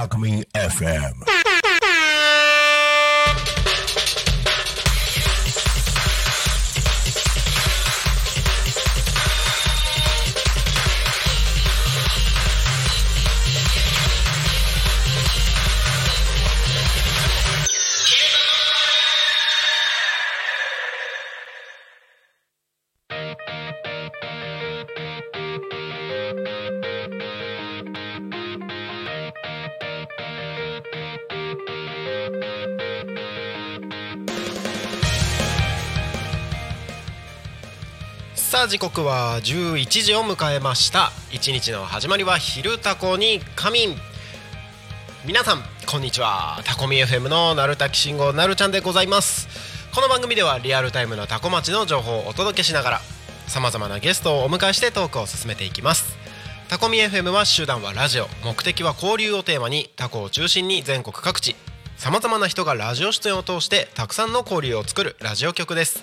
Alchemy FM. さあ時刻は11時を迎えました。一日の始まりは昼タコに仮眠。皆さんこんにちは。タコミ FM のなるたき信号なるちゃんでございます。この番組ではリアルタイムのタコ町の情報をお届けしながらさまざまなゲストをお迎えしてトークを進めていきます。タコミ FM は集団はラジオ。目的は交流をテーマにタコを中心に全国各地。さまざまな人がラジオ出演を通してたくさんの交流を作るラジオ局です。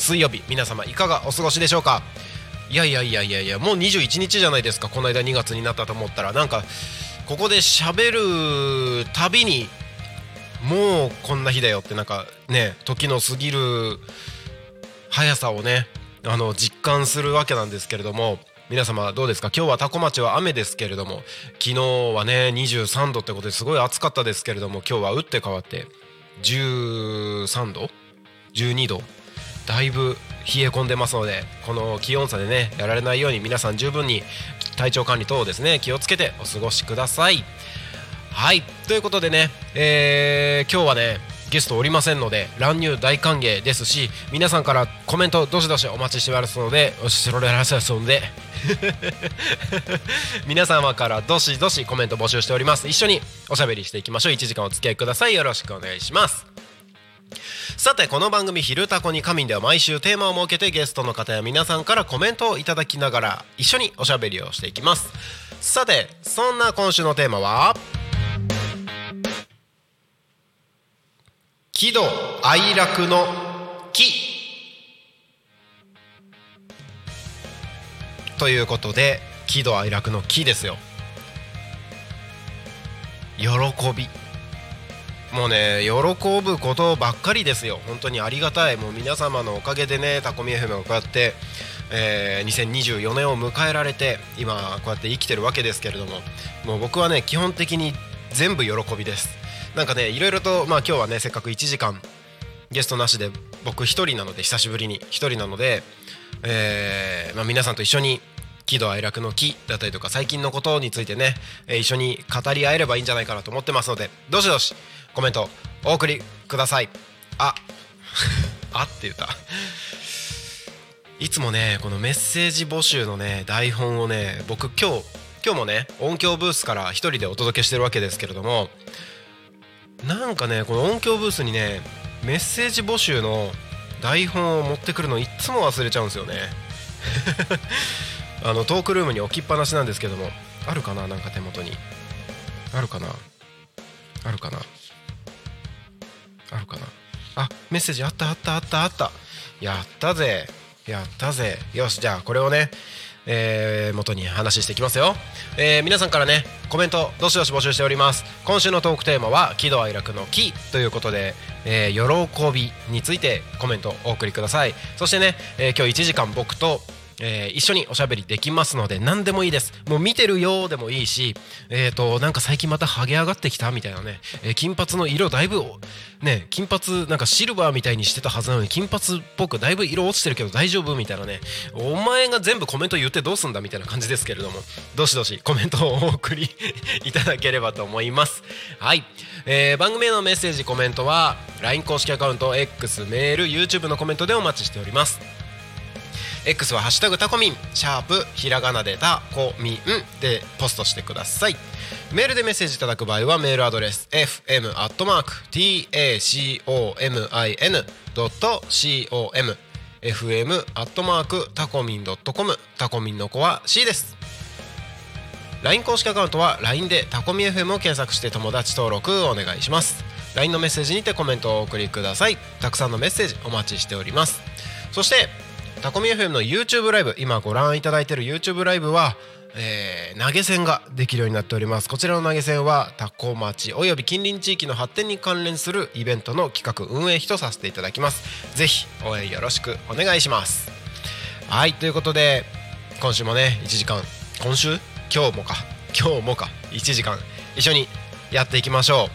水曜日皆様いかがお過ごしでしょうか？いやいやいやいやいやもう21日じゃないですか。この間2月になったと思ったらなんかここで喋るたびにもうこんな日だよってなんかね時の過ぎる速さをねあの実感するわけなんですけれども皆様どうですか？今日はタコ町は雨ですけれども昨日はね23度ってことですごい暑かったですけれども今日は打って変わって13度？12度？だいぶ冷え込んでますのでこの気温差でねやられないように皆さん十分に体調管理等ですね気をつけてお過ごしください。はい。ということでね、えー今日はねゲストおりませんので乱入大歓迎ですし皆さんからコメントどしどしお待ちしておりますのでおしろれらせますので皆様からどしどしコメント募集しております。一緒におしゃべりしていきましょう。1時間お付き合いください。よろしくお願いします。さてこの番組「昼タコに仮眠」では毎週テーマを設けてゲストの方や皆さんからコメントをいただきながら一緒におしゃべりをしていきます。さてそんな今週のテーマは喜怒哀楽の喜。ということで喜怒哀楽の喜ですよ。喜び。もうね喜ぶことばっかりですよ。本当にありがたい。もう皆様のおかげでねタコミ FM がこうやって、えー2024年を迎えられて今こうやって生きてるわけですけれども。もう僕はね基本的に全部喜びです。なんかねいろいろとまあ今日はねせっかく1時間ゲストなしで僕一人なので久しぶりに一人なので、えーまあ、皆さんと一緒に喜怒哀楽の喜だったりとか最近のことについてね、えー一緒に語り合えればいいんじゃないかなと思ってますのでどしどしコメントお送りください。あ。あって言った。いつもねこのメッセージ募集のね台本をね僕今日今日もね音響ブースから一人でお届けしてるわけですけれどもなんかねこの音響ブースにねメッセージ募集の台本を持ってくるのいっつも忘れちゃうんですよね。あのトークルームに置きっぱなしなんですけどもあるかな？なんか手元に。あるかな？あるかな？あるかな。あメッセージあったあったあったあった。やったぜ。やったぜ。よしじゃあこれをねえー元に話していきますよ、えー皆さんからねコメントどしどし募集しております。今週のトークテーマは喜怒哀楽の喜ということで、えー喜びについてコメントお送りください。そしてね、え今日1時間僕とえー、一緒におしゃべりできますので何でもいいです。もう見てるよでもいいしえっ、ー、となんか最近またハゲ上がってきたみたいなね、えー、金髪の色だいぶね金髪なんかシルバーみたいにしてたはずなのに金髪っぽくだいぶ色落ちてるけど大丈夫みたいなね。お前が全部コメント言ってどうすんだみたいな感じですけれども。どしどしコメントをお送り いただければと思います。はい、えー、番組へのメッセージコメントは LINE 公式アカウント X メール YouTube のコメントでお待ちしております。X は「ハッシュタグタコミン」シャープひらがなでタコミンでポストしてください。メールでメッセージいただく場合はメールアドレス fm アットマーク tacomin.com fm アットマークタコミンドットコムタコミンの子は C です。LINE 公式アカウントは LINE でタコミ FM を検索して友達登録お願いします。LINE のメッセージにてコメントをお送りください。たくさんのメッセージお待ちしております。そしてタコミ FM の YouTube ライブ今ご覧いただいている YouTube ライブはえー、投げ銭ができるようになっております。こちらの投げ銭はタコ町および近隣地域の発展に関連するイベントの企画運営費とさせていただきます。ぜひ応援よろしくお願いします。はいということで今週もね1時間今週？今日もか。今日もか。1時間一緒にやっていきましょう。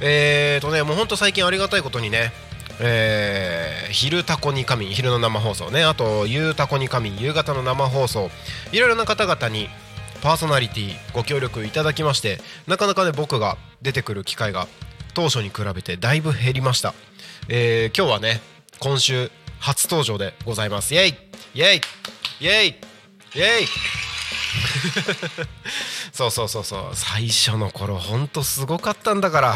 えーとねもうほんと最近ありがたいことにねえー、昼タコに神昼の生放送ね。あと夕タコに神夕方の生放送。いろいろな方々にパーソナリティご協力いただきましてなかなかね僕が出てくる機会が当初に比べてだいぶ減りました、えー、今日はね今週初登場でございます。イエイ!イエイ!イエイ!イエイ! そうそうそうそう。最初の頃ほんとすごかったんだから。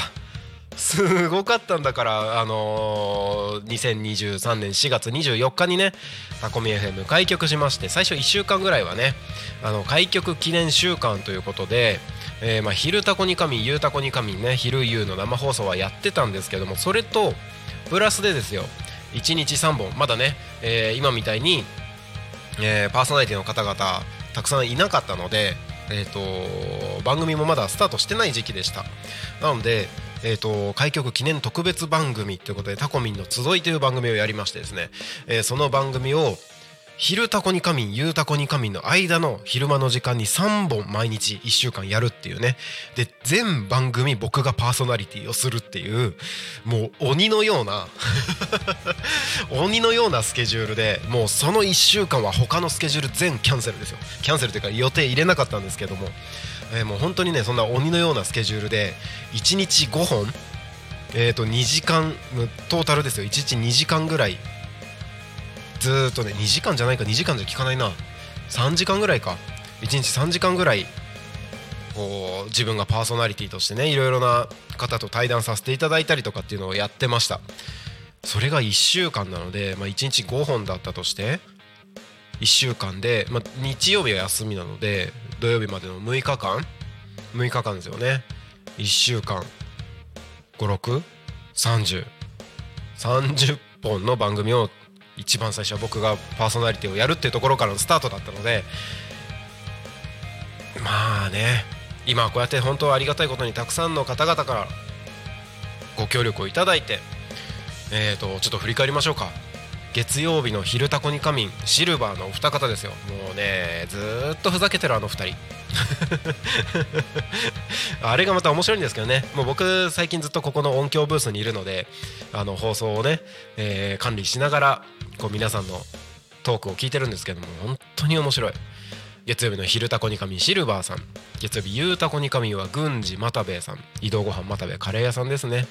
すごかったんだからあのー、2023年4月24日にねタコミ FM 開局しまして最初1週間ぐらいはねあの開局記念週間ということで、えー、まあ昼タコに神夕タコに神ね昼夕の生放送はやってたんですけどもそれとプラスでですよ1日3本まだね、えー、今みたいに、えー、パーソナリティの方々たくさんいなかったのでえーと、番組もまだスタートしてない時期でした。なのでえーと、開局記念特別番組ということでタコミンの集いという番組をやりましてですね、えー、その番組を昼タコに仮眠夕タコに仮眠の間の昼間の時間に3本毎日1週間やるっていうね。で全番組僕がパーソナリティをするっていうもう鬼のような 鬼のようなスケジュールでもうその1週間は他のスケジュール全キャンセルですよ。キャンセルというか予定入れなかったんですけども。えー、もう本当にねそんな鬼のようなスケジュールで1日5本えー、と2時間トータルですよ。1日2時間ぐらいずっとね2時間じゃないか2時間じゃ効かないな。3時間ぐらいか。1日3時間ぐらいこう自分がパーソナリティとしてねいろいろな方と対談させていただいたりとかっていうのをやってました。それが1週間なので、まあ、1日5本だったとして1週間で、まあ、日曜日は休みなので土曜日までの6日間6日間ですよね。1週間563030本の番組を一番最初は僕がパーソナリティをやるっていうところからのスタートだったのでまあね今こうやって本当はありがたいことにたくさんの方々からご協力をいただいてえーとちょっと振り返りましょうか。月曜日の「昼タコに仮眠」シルバーのお二方ですよ。もうねずっとふざけてるあの二人。あれがまた面白いんですけどね。もう僕最近ずっとここの音響ブースにいるのであの放送をね、えー、管理しながらこう皆さんのトークを聞いてるんですけども本当に面白い。月曜日の「昼タコに仮眠」シルバーさん。月曜日「夕タコに仮眠」は郡司又兵衛さん。移動ごはん又兵衛カレー屋さんですね。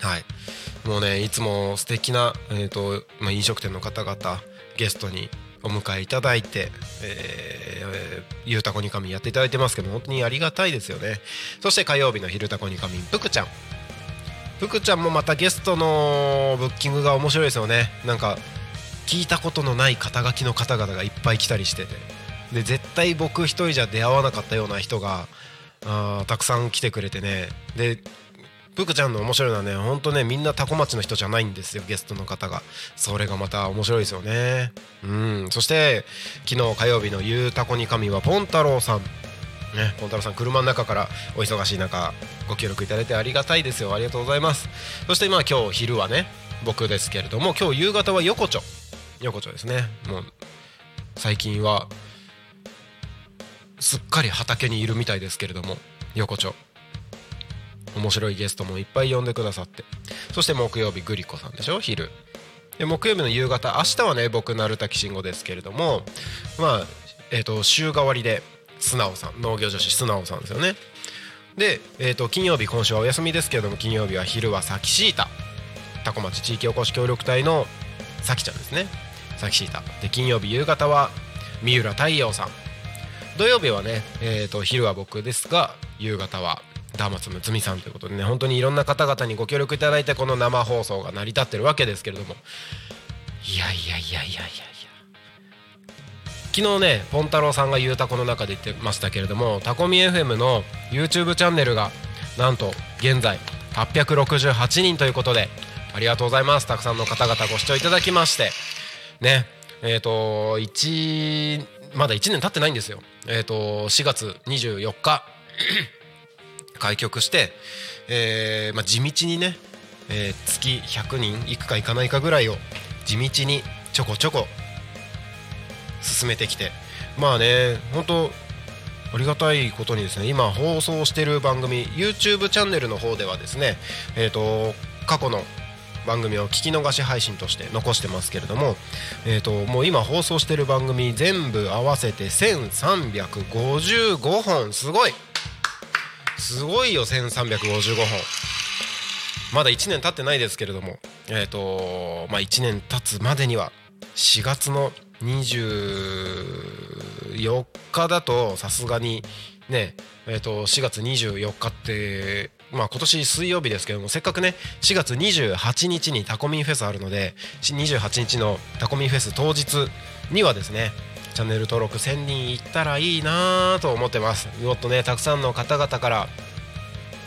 はい。もうねいつも素敵なえっ、ー、とまあ飲食店の方々ゲストにお迎えいただいて、えー、ゆうたこにかみやっていただいてますけど本当にありがたいですよね。そして火曜日の「昼たこにかみぷくちゃん」ぷくちゃんもまたゲストのブッキングが面白いですよね。なんか聞いたことのない肩書きの方々がいっぱい来たりしてて。で絶対僕一人じゃ出会わなかったような人があたくさん来てくれてね。でぷくちゃんの面白いのはねほんとねみんなタコ町の人じゃないんですよゲストの方が。それがまた面白いですよね。うん。そして昨日火曜日の「ゆうたこに神」はポン太郎さん。ね、ポンタロさん車の中からお忙しい中ご協力いただいてありがたいですよ。ありがとうございます。そして今今日昼はね僕ですけれども今日夕方は横丁。横丁ですね。もう最近はすっかり畑にいるみたいですけれども横丁。面白いゲストもいっぱい呼んでくださって。そして木曜日グリコさんでしょ？昼。で木曜日の夕方明日はね僕鳴滝慎吾ですけれどもまあえっ、ー、と週替わりで素直さん農業女子素直さんですよね。で、えーと、金曜日今週はお休みですけれども金曜日は昼はさきシータ。多古町地域おこし協力隊のさきちゃんですね。さきシータ。で金曜日夕方は三浦太陽さん。土曜日はね、えーと、昼は僕ですが夕方はダーマツムツミさんということでね本当にいろんな方々にご協力いただいてこの生放送が成り立ってるわけですけれども。いやいやいやいやいやいや。昨日ねポン太郎さんが「ゆうたこ」の中で言ってましたけれどもタコミ FM の YouTube チャンネルがなんと現在868人ということでありがとうございます。たくさんの方々ご視聴いただきまして。ねえっ、ー、と1まだ1年経ってないんですよ。えっ、ー、と4月24日。開局して、えーまあ、地道にね、えー、月100人いくかいかないかぐらいを地道にちょこちょこ進めてきてまあね本当ありがたいことにですね今放送してる番組 YouTube チャンネルの方ではですねえっ、ー、と過去の番組を聞き逃し配信として残してますけれども、えーと、もう今放送してる番組全部合わせて1355本すごいすごいよ1355本。まだ1年経ってないですけれども。えっ、ー、とまあ1年経つまでには4月の24日だとさすがにねえー、と4月24日ってまあ今年水曜日ですけどもせっかくね4月28日にタコミンフェスあるので28日のタコミンフェス当日にはですねチャンネル登録1000人いったらいいなと思ってます。もっとねたくさんの方々から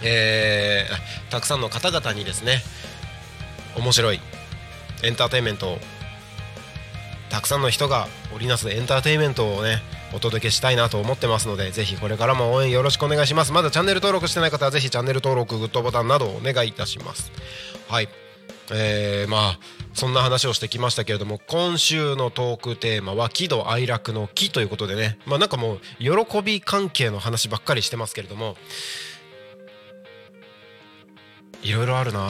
えー、たくさんの方々にですね面白いエンターテインメントをたくさんの人が織りなすエンターテインメントをねお届けしたいなと思ってますのでぜひこれからも応援よろしくお願いします。まだチャンネル登録してない方はぜひチャンネル登録グッドボタンなどお願いいたします。はい。えー、まあそんな話をしてきましたけれども今週のトークテーマは喜怒哀楽の喜ということでね。まあなんかもう喜び関係の話ばっかりしてますけれどもいろいろあるな。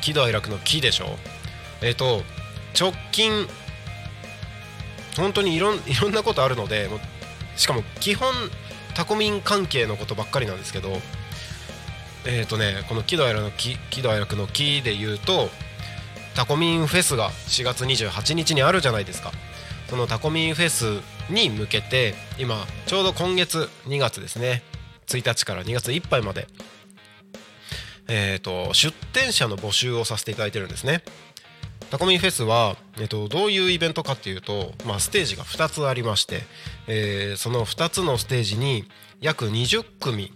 喜怒哀楽の喜でしょ。えっ、ー、と直近本当にいろんいろんなことあるのでしかも基本タコミン関係のことばっかりなんですけどえっ、ー、とねこの喜怒哀楽の喜喜怒哀楽の喜で言うとタコミンフェスが4月28日にあるじゃないですか。そのタコミンフェスに向けて今ちょうど今月2月ですね。1日から2月いっぱいまでえーと出店者の募集をさせていただいてるんですね。タコミンフェスは、えっと、どういうイベントかっていうと、まあ、ステージが2つありまして、えー、その2つのステージに約20組、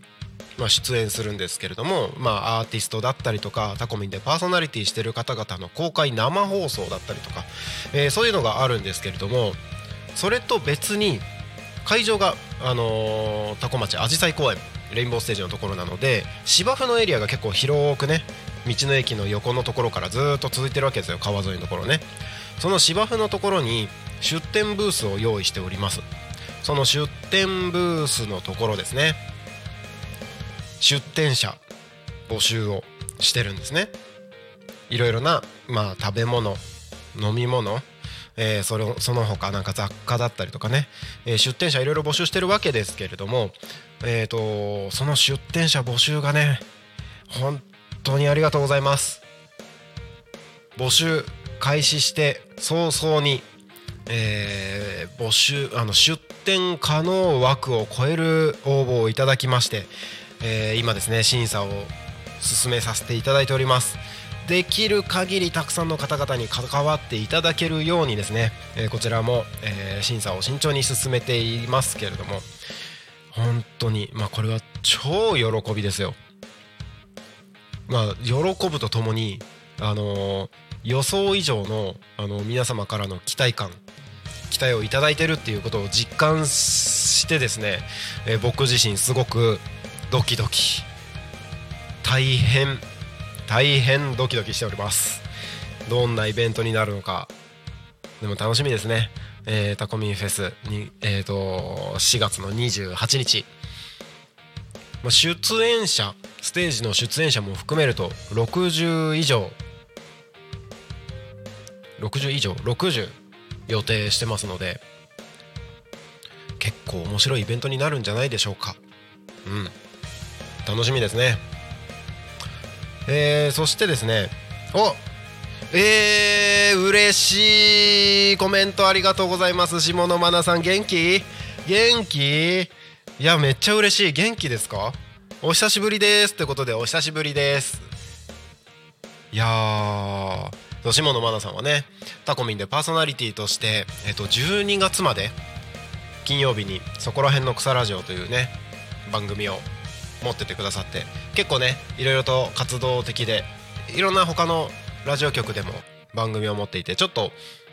まあ、出演するんですけれども、まあ、アーティストだったりとかタコミンでパーソナリティしてる方々の公開生放送だったりとか、えー、そういうのがあるんですけれどもそれと別に会場が、あのー、タコ町あじさい公園レインボーステージのところなので芝生のエリアが結構広くね道の駅の横のところからずっと続いてるわけですよ川沿いのところね。その芝生のところに出店ブースを用意しております。その出店ブースのところですね。出店者募集をしてるんですね。いろいろな、まあ、食べ物飲み物えー、それその他なんか雑貨だったりとかね、えー、出店者いろいろ募集してるわけですけれども、えーと、その出店者募集がね本当にありがとうございます。募集開始して早々に、えー、募集あの出店可能枠を超える応募をいただきまして、えー、今ですね審査を進めさせていただいております。できる限りたくさんの方々に関わっていただけるようにですね、えー、こちらも、えー、審査を慎重に進めていますけれども本当にまあこれは超喜びですよ。まあ喜ぶとともにあの、予想以上のあの皆様からの期待感期待をいただいてるっていうことを実感してですね、え、僕自身すごくドキドキ。大変大変ドキドキしております。どんなイベントになるのか。でも楽しみですね、えー、タコミンフェスに、えーと、4月の28日、まあ、出演者ステージの出演者も含めると60以上。60以上？60予定してますので結構面白いイベントになるんじゃないでしょうか。うん。楽しみですね。えー、そしてですね。おえー、嬉しいコメントありがとうございます。下野愛菜さん元気？元気？いやめっちゃ嬉しい。元気ですか？お久しぶりですってことでお久しぶりです。いやー下野愛菜さんはねタコミンでパーソナリティとして、えっと、12月まで金曜日に「そこら辺の草ラジオ」というね番組を持っててくださって結構ねいろいろと活動的でいろんな他のラジオ局でも番組を持っていてちょっと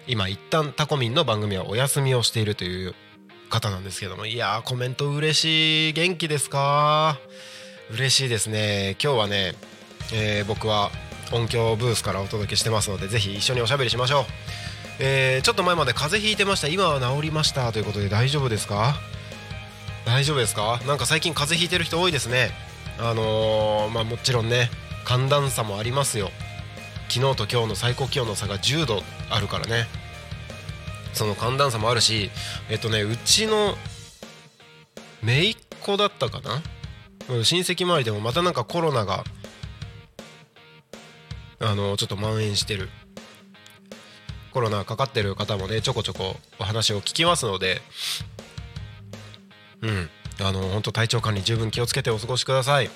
今一旦タコミンの番組はお休みをしているという方なんですけどもいやーコメント嬉しい。元気ですか？嬉しいですね。今日はね、えー、僕は音響ブースからお届けしてますのでぜひ一緒におしゃべりしましょう、えー、ちょっと前まで風邪ひいてました。今は治りました。ということで大丈夫ですか？大丈夫ですか？なんか最近風邪ひいてる人多いですね。あのー、まあもちろんね寒暖差もありますよ。昨日と今日の最高気温の差が10度あるからね。その寒暖差もあるしえっとねうちの姪っ子だったかな？親戚周りでもまたなんかコロナがあのちょっと蔓延してる。コロナかかってる方もねちょこちょこお話を聞きますのでうん。あの本当体調管理十分気をつけてお過ごしください。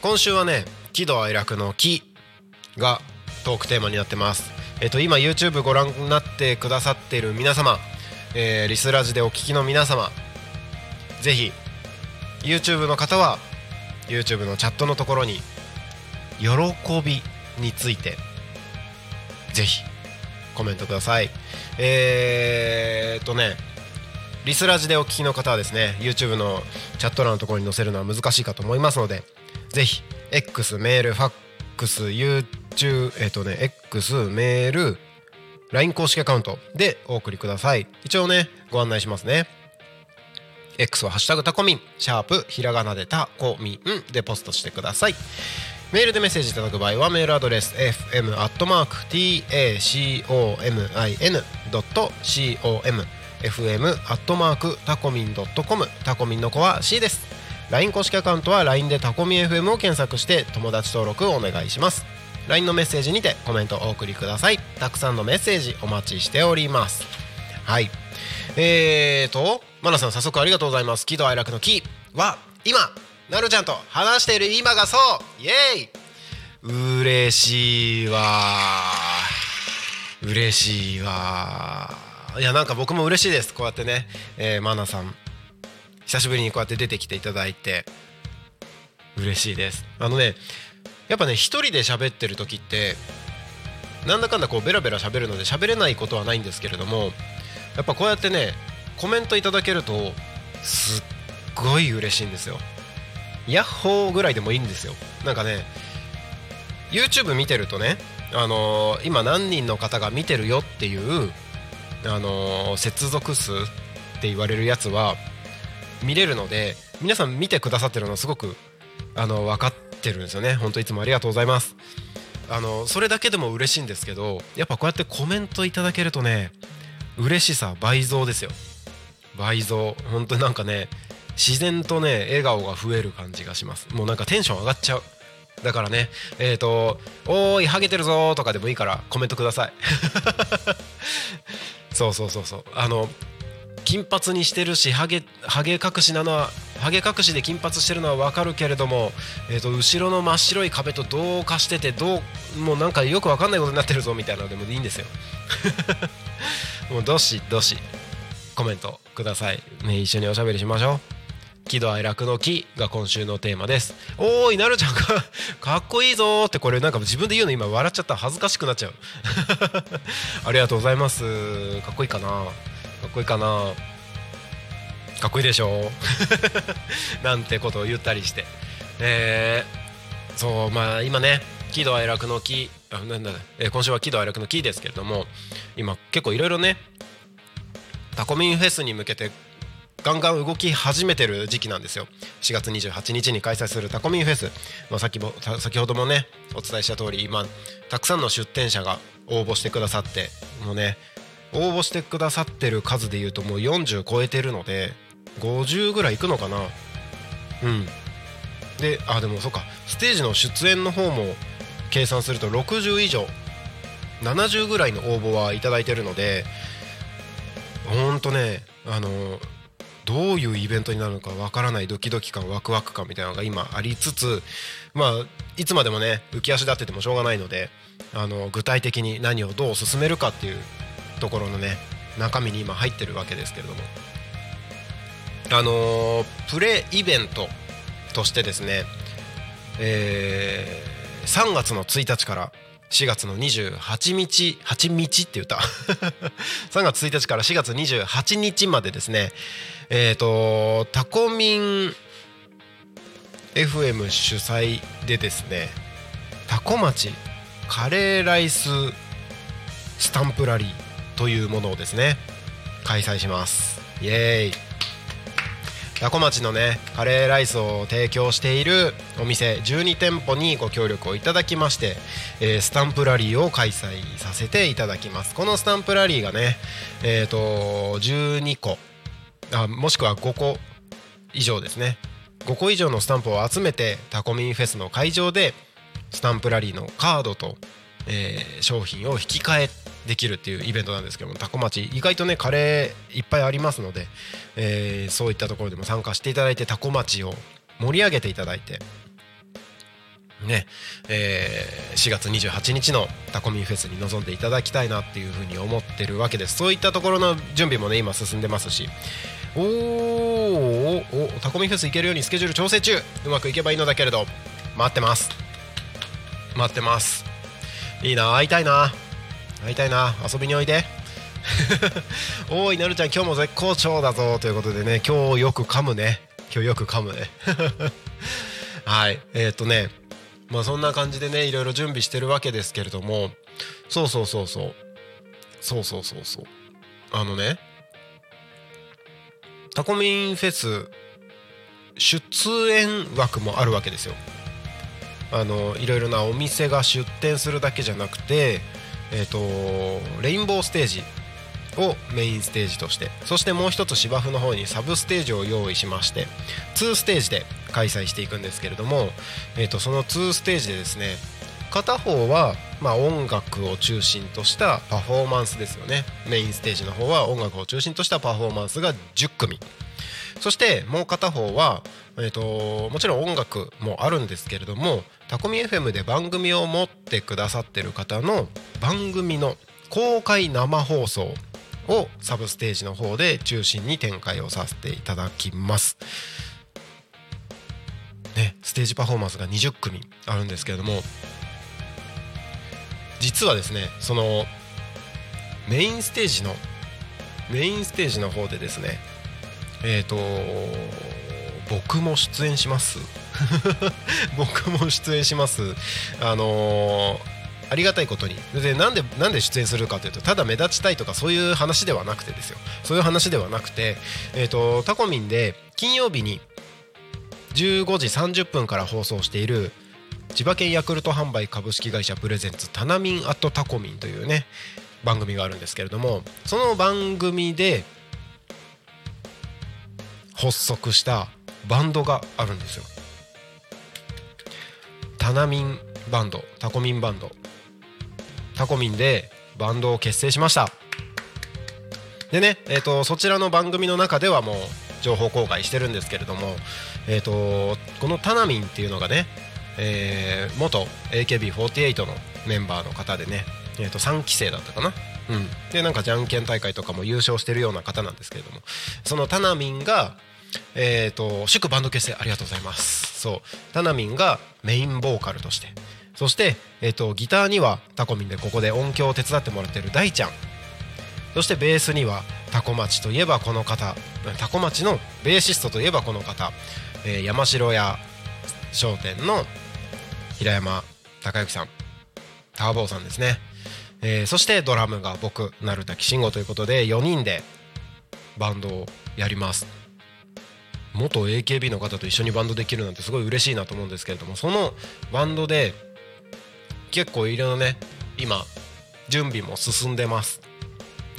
今週はね喜怒哀楽の「喜」がトークテーマになってます。えっと今 YouTube ご覧になってくださっている皆様、えー、リスラジでお聞きの皆様ぜひ YouTube の方は YouTube のチャットのところに喜びについてぜひコメントください。えー、っとねリスラジでお聞きの方はですね YouTube のチャット欄のところに載せるのは難しいかと思いますのでぜひ X メールファックス YouTube えっ、とね X メール LINE 公式アカウントでお送りください。一応ねご案内しますね。X はハッシュタグタコミンシャープひらがなでタコミンでポストしてください。メールでメッセージいただく場合はメールアドレス fm.tacomin.com fm アットマークタコミンドットコム。タコミンの子は C です。LINE 公式アカウントは LINE でタコミン FM を検索して友達登録をお願いします。LINE のメッセージにてコメントをお送りください。たくさんのメッセージお待ちしております。はい。えーとマナさん早速ありがとうございます。喜怒哀楽の喜は今なるちゃんと話している今がそう。イエーイ。嬉しいわ嬉しいわいやなんか僕も嬉しいです。こうやってね、えー、マナさん久しぶりにこうやって出てきていただいて嬉しいです。あのねやっぱね一人で喋ってる時ってなんだかんだこうベラベラ喋るので喋れないことはないんですけれどもやっぱこうやってねコメントいただけるとすっごい嬉しいんですよ。ヤッホーぐらいでもいいんですよ。なんかね YouTube 見てるとねあのー、今何人の方が見てるよっていうあの接続数って言われるやつは見れるので皆さん見てくださってるのすごくあの分かってるんですよね。本当いつもありがとうございます。あのそれだけでも嬉しいんですけどやっぱこうやってコメントいただけるとね嬉しさ倍増ですよ。倍増。本当なんかね自然とね笑顔が増える感じがします。もうなんかテンション上がっちゃう。だからねえっ、ー、と「おーいハゲてるぞ」とかでもいいからコメントください。そうそうそうそう。あの金髪にしてるしハゲハゲ隠しなのはハゲ隠しで金髪してるのは分かるけれども、えーと、後ろの真っ白い壁と同化しててどうもうなんかよく分かんないことになってるぞみたいなのでもいいんですよ。もうどしどしコメントください。ね一緒におしゃべりしましょう。喜怒哀楽の喜が今週のテーマです。おーいなるちゃんが かっこいいぞってこれなんか自分で言うの今笑っちゃった。恥ずかしくなっちゃう。ありがとうございます。かっこいいかな？かっこいいかな？かっこいいでしょ なんてことを言ったりして。えー、そうまあ今ね喜怒哀楽の喜あなんだ、えー今週は喜怒哀楽のキーですけれども今結構いろいろねタコミンフェスに向けてガンガン動き始めてる時期なんですよ。4月28日に開催するタコミンフェス、まあ、さっきも先ほどもねお伝えした通り今たくさんの出店者が応募してくださってもうね応募してくださってる数でいうともう40超えてるので50ぐらいいくのかな。うん。であでもそっか。ステージの出演の方も計算すると60以上70ぐらいの応募はいただいてるのでほんとねあのどういうイベントになるのかわからないドキドキ感ワクワク感みたいなのが今ありつつまあいつまでもね浮き足立っててもしょうがないのであの具体的に何をどう進めるかっていうところのね中身に今入ってるわけですけれども。あのープレイベントとしてですね、えー3月の1日から4月の28日8日って言った。3月1日から4月28日までですね。えっ、とタコミン FM 主催でですねタコ町カレーライススタンプラリーというものをですね開催します。イエーイ。タコ町のねカレーライスを提供しているお店12店舗にご協力をいただきまして、えースタンプラリーを開催させていただきます。このスタンプラリーがねえっ、と12個あもしくは5個以上ですね。5個以上のスタンプを集めてタコミンフェスの会場でスタンプラリーのカードと、えー商品を引き換えできるっていうイベントなんですけどもタコ町意外とねカレーいっぱいありますので、えーそういったところでも参加していただいてタコ町を盛り上げていただいてねえー4月28日のタコミンフェスに臨んでいただきたいなっていうふうに思ってるわけです。そういったところの準備もね今進んでますしおーおおタコミンフェス行けるようにスケジュール調整中。うまくいけばいいのだけれど待ってます。待ってます。いいな会いたいな。会いたいな。遊びにおいで。おいなるちゃん今日も絶好調だぞ。ということでね今日よく噛むね。今日よく噛むね。はい。えーっとねまあそんな感じでねいろいろ準備してるわけですけれども。そうそうそうそう。そうそうそうそう。あのねタコミンフェス出演枠もあるわけですよ。あのいろいろなお店が出店するだけじゃなくてえっ、とレインボーステージをメインステージとしてそしてもう一つ芝生の方にサブステージを用意しまして2ステージで開催していくんですけれども、えー、とその2ステージでですね片方は、まあ、音楽を中心としたパフォーマンスですよね。メインステージの方は音楽を中心としたパフォーマンスが10組。そしてもう片方は、えー、ともちろん音楽もあるんですけれどもタコミ FM で番組を持ってくださってる方の番組の公開生放送をサブステージの方で中心に展開をさせていただきます。ね、ステージパフォーマンスが20組あるんですけれども実はですねそのメインステージのメインステージの方でですねえっ、と僕も出演します 僕も出演します。あのーありがたいことに。でなんでなんで出演するかというとただ目立ちたいとかそういう話ではなくてですよ。そういう話ではなくて、えー、とタコミンで金曜日に15時30分から放送している千葉県ヤクルト販売株式会社プレゼンツタナミンアットタコミンというね番組があるんですけれどもその番組で発足したバンドがあるんですよ。タナミンバンドタコミンバンド。タコミンでバンドを結成しました。でね、えー、とそちらの番組の中ではもう情報公開してるんですけれども、えー、とこのタナミンっていうのがね、えー元 AKB48 のメンバーの方でね、えー、と3期生だったかな、うん、でなんかじゃんけん大会とかも優勝してるような方なんですけれどもそのタナミンがえー、と祝バンド結成ありがとうございます。そう。タナミンがメインボーカルとして。そして、えー、とギターにはタコミンでここで音響を手伝ってもらってる大ちゃん。そしてベースにはタコ町といえばこの方。タコ町のベーシストといえばこの方、えー山城屋商店の平山孝之さん。ターボーさんですね、えー、そしてドラムが僕鳴滝慎吾ということで4人でバンドをやります。元 AKB の方と一緒にバンドできるなんてすごい嬉しいなと思うんですけれどもそのバンドで結構いろいろね今準備も進んでます。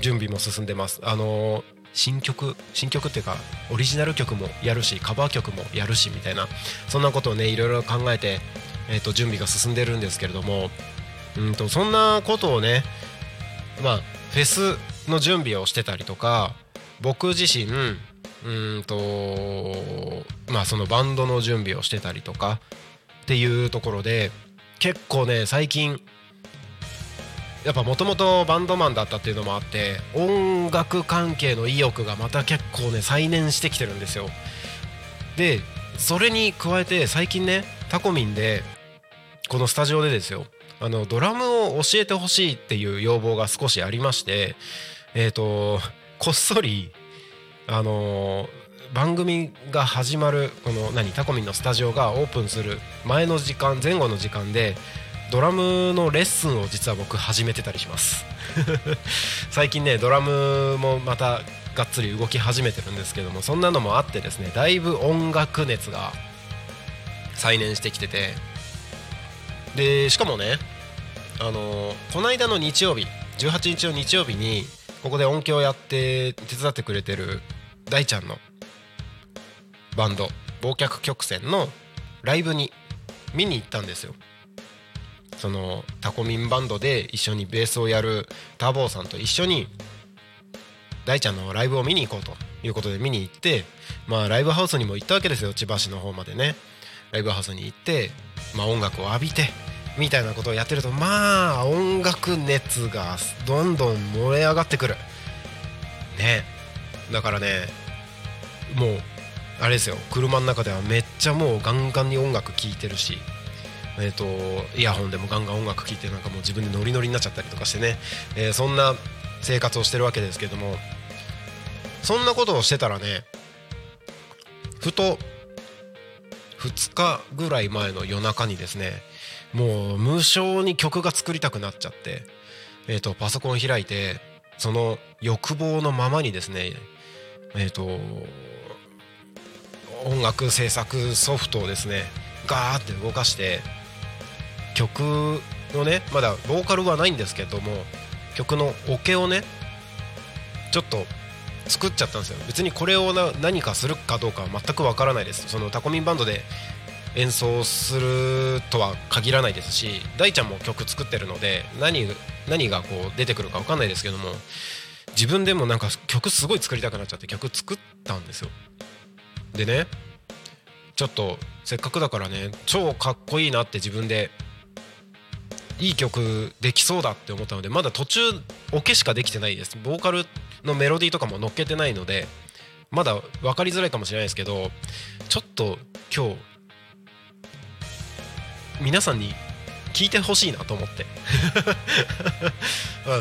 準備も進んでます。あのー、新曲新曲っていうかオリジナル曲もやるしカバー曲もやるしみたいなそんなことをねいろいろ考えて、えーと、準備が進んでるんですけれどもうんとそんなことをねまあフェスの準備をしてたりとか僕自身うんとまあそのバンドの準備をしてたりとかっていうところで結構ね最近やっぱもともとバンドマンだったっていうのもあって音楽関係の意欲がまた結構ね再燃してきてるんですよ。でそれに加えて最近ねタコミンでこのスタジオでですよあのドラムを教えてほしいっていう要望が少しありましてえっ、ー、とこっそりあの番組が始まるこの何タコミンのスタジオがオープンする前の時間前後の時間でドラムのレッスンを実は僕始めてたりします。最近ねドラムもまたがっつり動き始めてるんですけどもそんなのもあってですねだいぶ音楽熱が再燃してきてて。でしかもねあのこの間の日曜日18日の日曜日にここで音響やって手伝ってくれてる大ちゃんのバンド忘却曲線のライブに見に行ったんですよ。そのタコミンバンドで一緒にベースをやるターボーさんと一緒に大ちゃんのライブを見に行こうということで見に行ってまあライブハウスにも行ったわけですよ千葉市の方までね。ライブハウスに行ってまあ音楽を浴びてみたいなことをやってるとまあ音楽熱がどんどん燃え上がってくる。ね。だからねもうあれですよ。車の中ではめっちゃもうガンガンに音楽聴いてるし。えーと、イヤホンでもガンガン音楽聴いてなんかもう自分でノリノリになっちゃったりとかしてね、えー、そんな生活をしてるわけですけども。そんなことをしてたらねふと2日ぐらい前の夜中にですねもう無償に曲が作りたくなっちゃって、えーと、パソコン開いてその欲望のままにですねえっ、ー、と音楽制作ソフトをですねガーって動かして曲のねまだボーカルはないんですけども曲のオケをねちょっと作っちゃったんですよ。別にこれを何かするかどうかは全くわからないです。そのタコミンバンドで演奏するとは限らないですし大ちゃんも曲作ってるので何何がこう出てくるか分かんないですけども自分でもなんか曲すごい作りたくなっちゃって曲作ったんですよ。でねちょっとせっかくだからね超かっこいいなって自分でいい曲できそうだって思ったのでまだ途中オケしかできてないです。ボーカルのメロディーとかも乗っけてないのでまだ分かりづらいかもしれないですけどちょっと今日皆さんに聞いてほしいなと思って。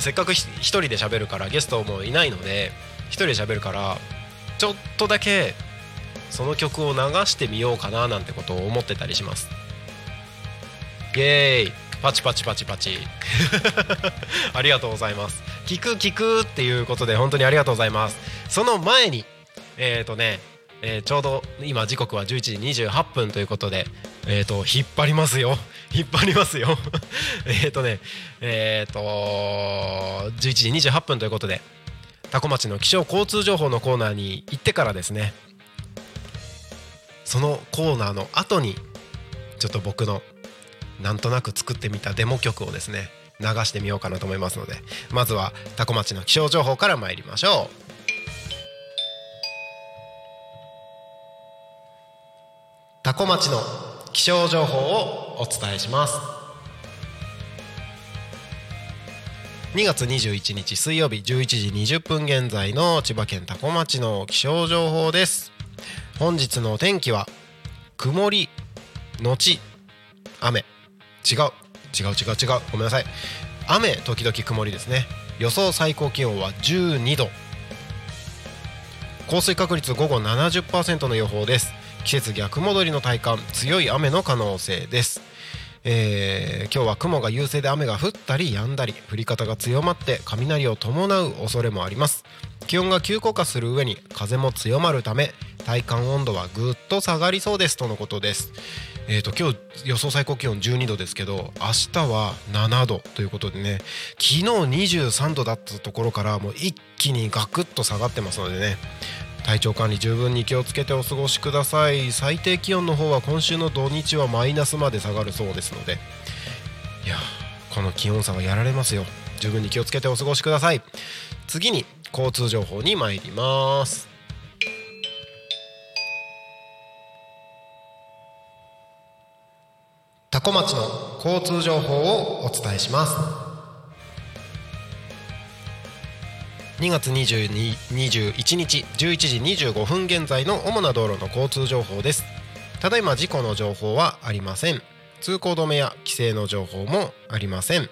せっかく一人で喋るからゲストもいないので一人で喋るからちょっとだけその曲を流してみようかななんてことを思ってたりします。イエーイ。パチパチパチパチ。ありがとうございます。聞く聞くっていうことで本当にありがとうございます。その前にえっ、ー、とね、えー、ちょうど今時刻は11時28分ということでえっ、ー、と引っ張りますよ。引っ張りますよ。えっとねえっ、と11時28分ということで多古町の気象交通情報のコーナーに行ってからですねそのコーナーの後にちょっと僕のなんとなく作ってみたデモ曲をですね流してみようかなと思いますのでまずは多古町の気象情報から参りましょう。多古町の気象情報をお伝えします。2月21日水曜日11時20分現在の千葉県多古町の気象情報です。本日のお天気は曇りのち雨。違う。違う違う違う。ごめんなさい。雨時々曇りですね。予想最高気温は12度。降水確率午後70%の予報です。季節逆戻りの体感強い雨の可能性です。えー今日は雲が優勢で雨が降ったり止んだり降り方が強まって雷を伴う恐れもあります。気温が急降下する上に風も強まるため体感温度はぐっと下がりそうですとのことです。えー、と今日予想最高気温12度ですけど明日は7度ということでね昨日23度だったところからもう一気にガクッと下がってますのでね体調管理十分に気をつけてお過ごしください。最低気温の方は今週の土日はマイナスまで下がるそうですのでいやこの気温差はやられますよ。十分に気をつけてお過ごしください。次に交通情報に参ります。多古町の交通情報をお伝えします。2月22 21日11時25分現在の主な道路の交通情報です。ただいま事故の情報はありません。通行止めや規制の情報もありません。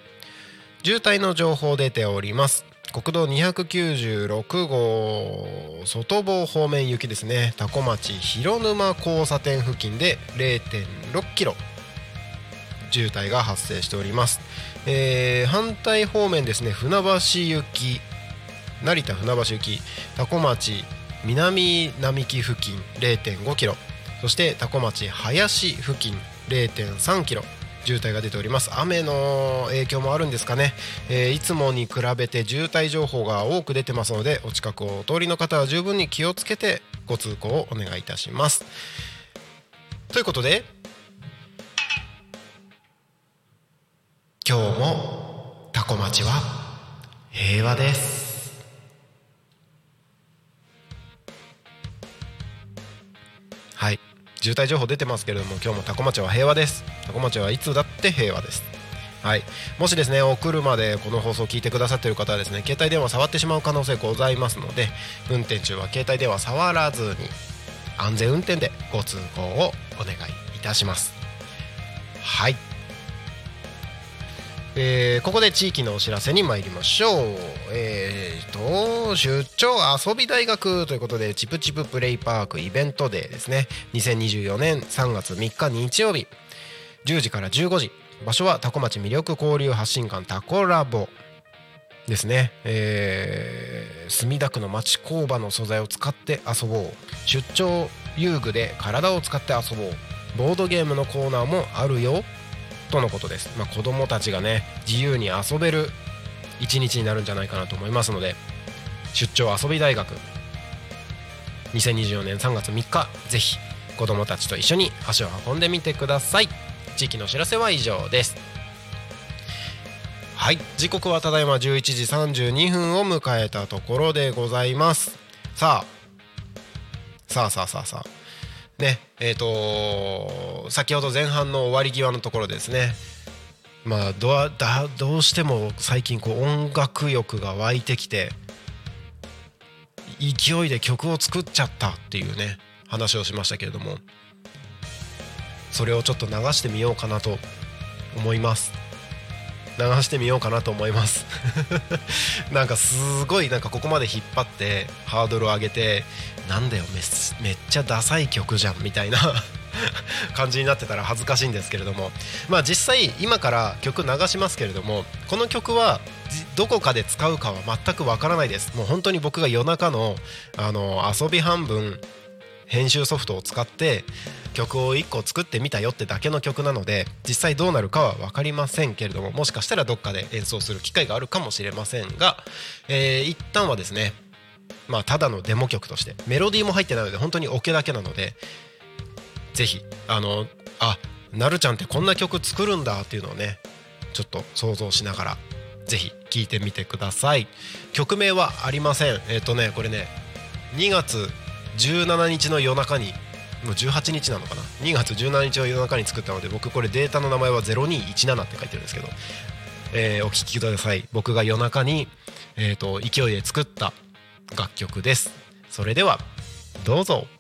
渋滞の情報出ております。国道296号外房方面行きですね。多古町広沼交差点付近で0.6キロ。渋滞が発生しております、えー反対方面ですね船橋行き成田船橋行き多古町南並木付近0.5キロそして多古町林付近0.3キロ渋滞が出ております。雨の影響もあるんですかね、えーいつもに比べて渋滞情報が多く出てますのでお近くをお通りの方は十分に気をつけてご通行をお願いいたします。ということで今日もタコ町は平和です。はい。渋滞情報出てますけれども今日もタコ町は平和です。タコ町はいつだって平和です。はい、もしですねお車でこの放送を聞いてくださっている方はですね携帯電話触ってしまう可能性ございますので運転中は携帯電話触らずに安全運転でご通行をお願いいたします。はい。えーここで地域のお知らせに参りましょう。えー、と出張遊び大学ということでチプチププレイパークイベントデーですね。2024年3月3日日曜日。10時から15時。場所はタコ町魅力交流発信館タコラボですね、えー墨田区の町工場の素材を使って遊ぼう。出張遊具で体を使って遊ぼう。ボードゲームのコーナーもあるよ。とのことです、まあ、子供たちがね自由に遊べる一日になるんじゃないかなと思いますので出張遊び大学2024年3月3日ぜひ子供たちと一緒に足を運んでみてください。地域のお知らせは以上です。はい。時刻はただいま11時32分を迎えたところでございます。さあ。さあさあさあさあ。ねえー、と先ほど前半の終わり際のところですね。まあどだどうしても最近こう音楽欲が湧いてきて勢いで曲を作っちゃったっていうね話をしましたけれどもそれをちょっと流してみようかなと思います。流してみようかなと思います。なんかすごいなんかここまで引っ張ってハードルを上げてなんだよめっちゃダサい曲じゃんみたいな 感じになってたら恥ずかしいんですけれども。まあ実際今から曲流しますけれどもこの曲はどこかで使うかは全くわからないです。もう本当に僕が夜中のあの遊び半分編集ソフトを使って曲を1個作ってみたよってだけの曲なので実際どうなるかは分かりませんけれどももしかしたらどっかで演奏する機会があるかもしれませんが、えー一旦はですねまあただのデモ曲としてメロディーも入ってないので本当にオケだけなのでぜひあのあなるちゃんってこんな曲作るんだっていうのをねちょっと想像しながらぜひ聴いてみてください。曲名はありません。えっ、とねこれね2月17日の夜中にもう18日なのかな？2月17日の夜中に作ったので僕これデータの名前は0217って書いてるんですけど、えーお聴きください。僕が夜中に、えー、と勢いで作った楽曲です。それではどうぞ。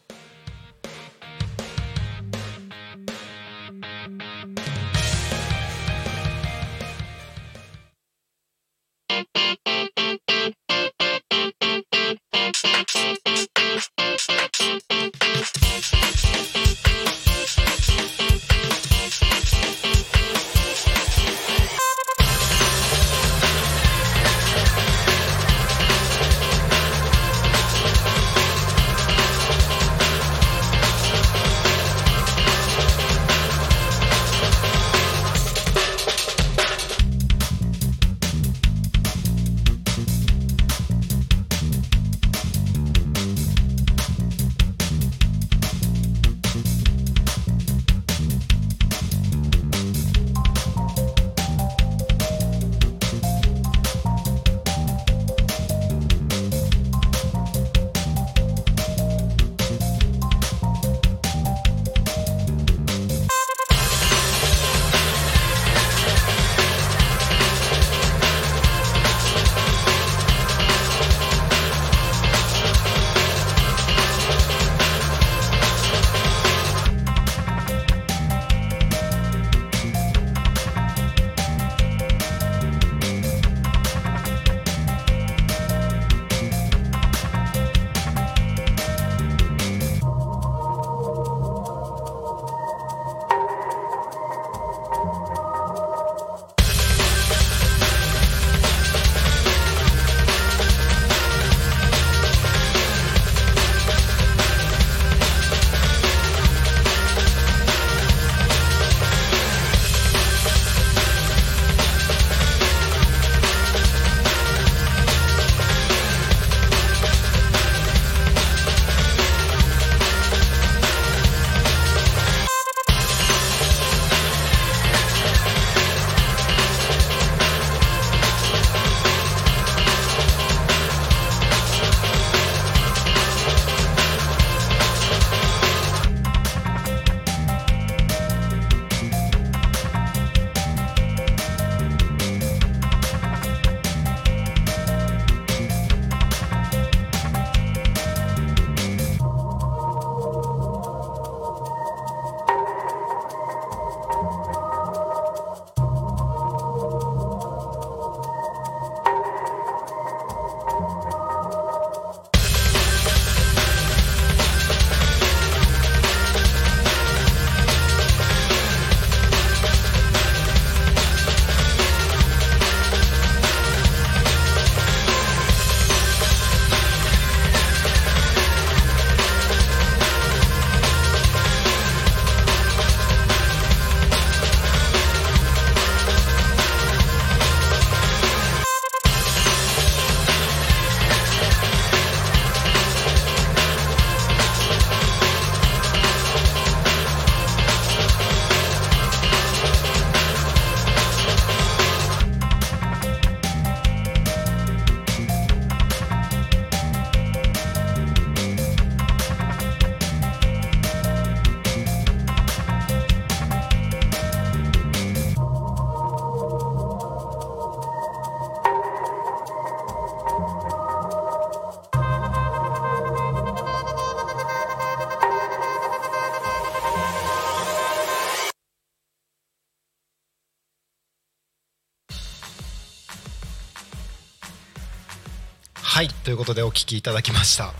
ということでお聴きいただきました。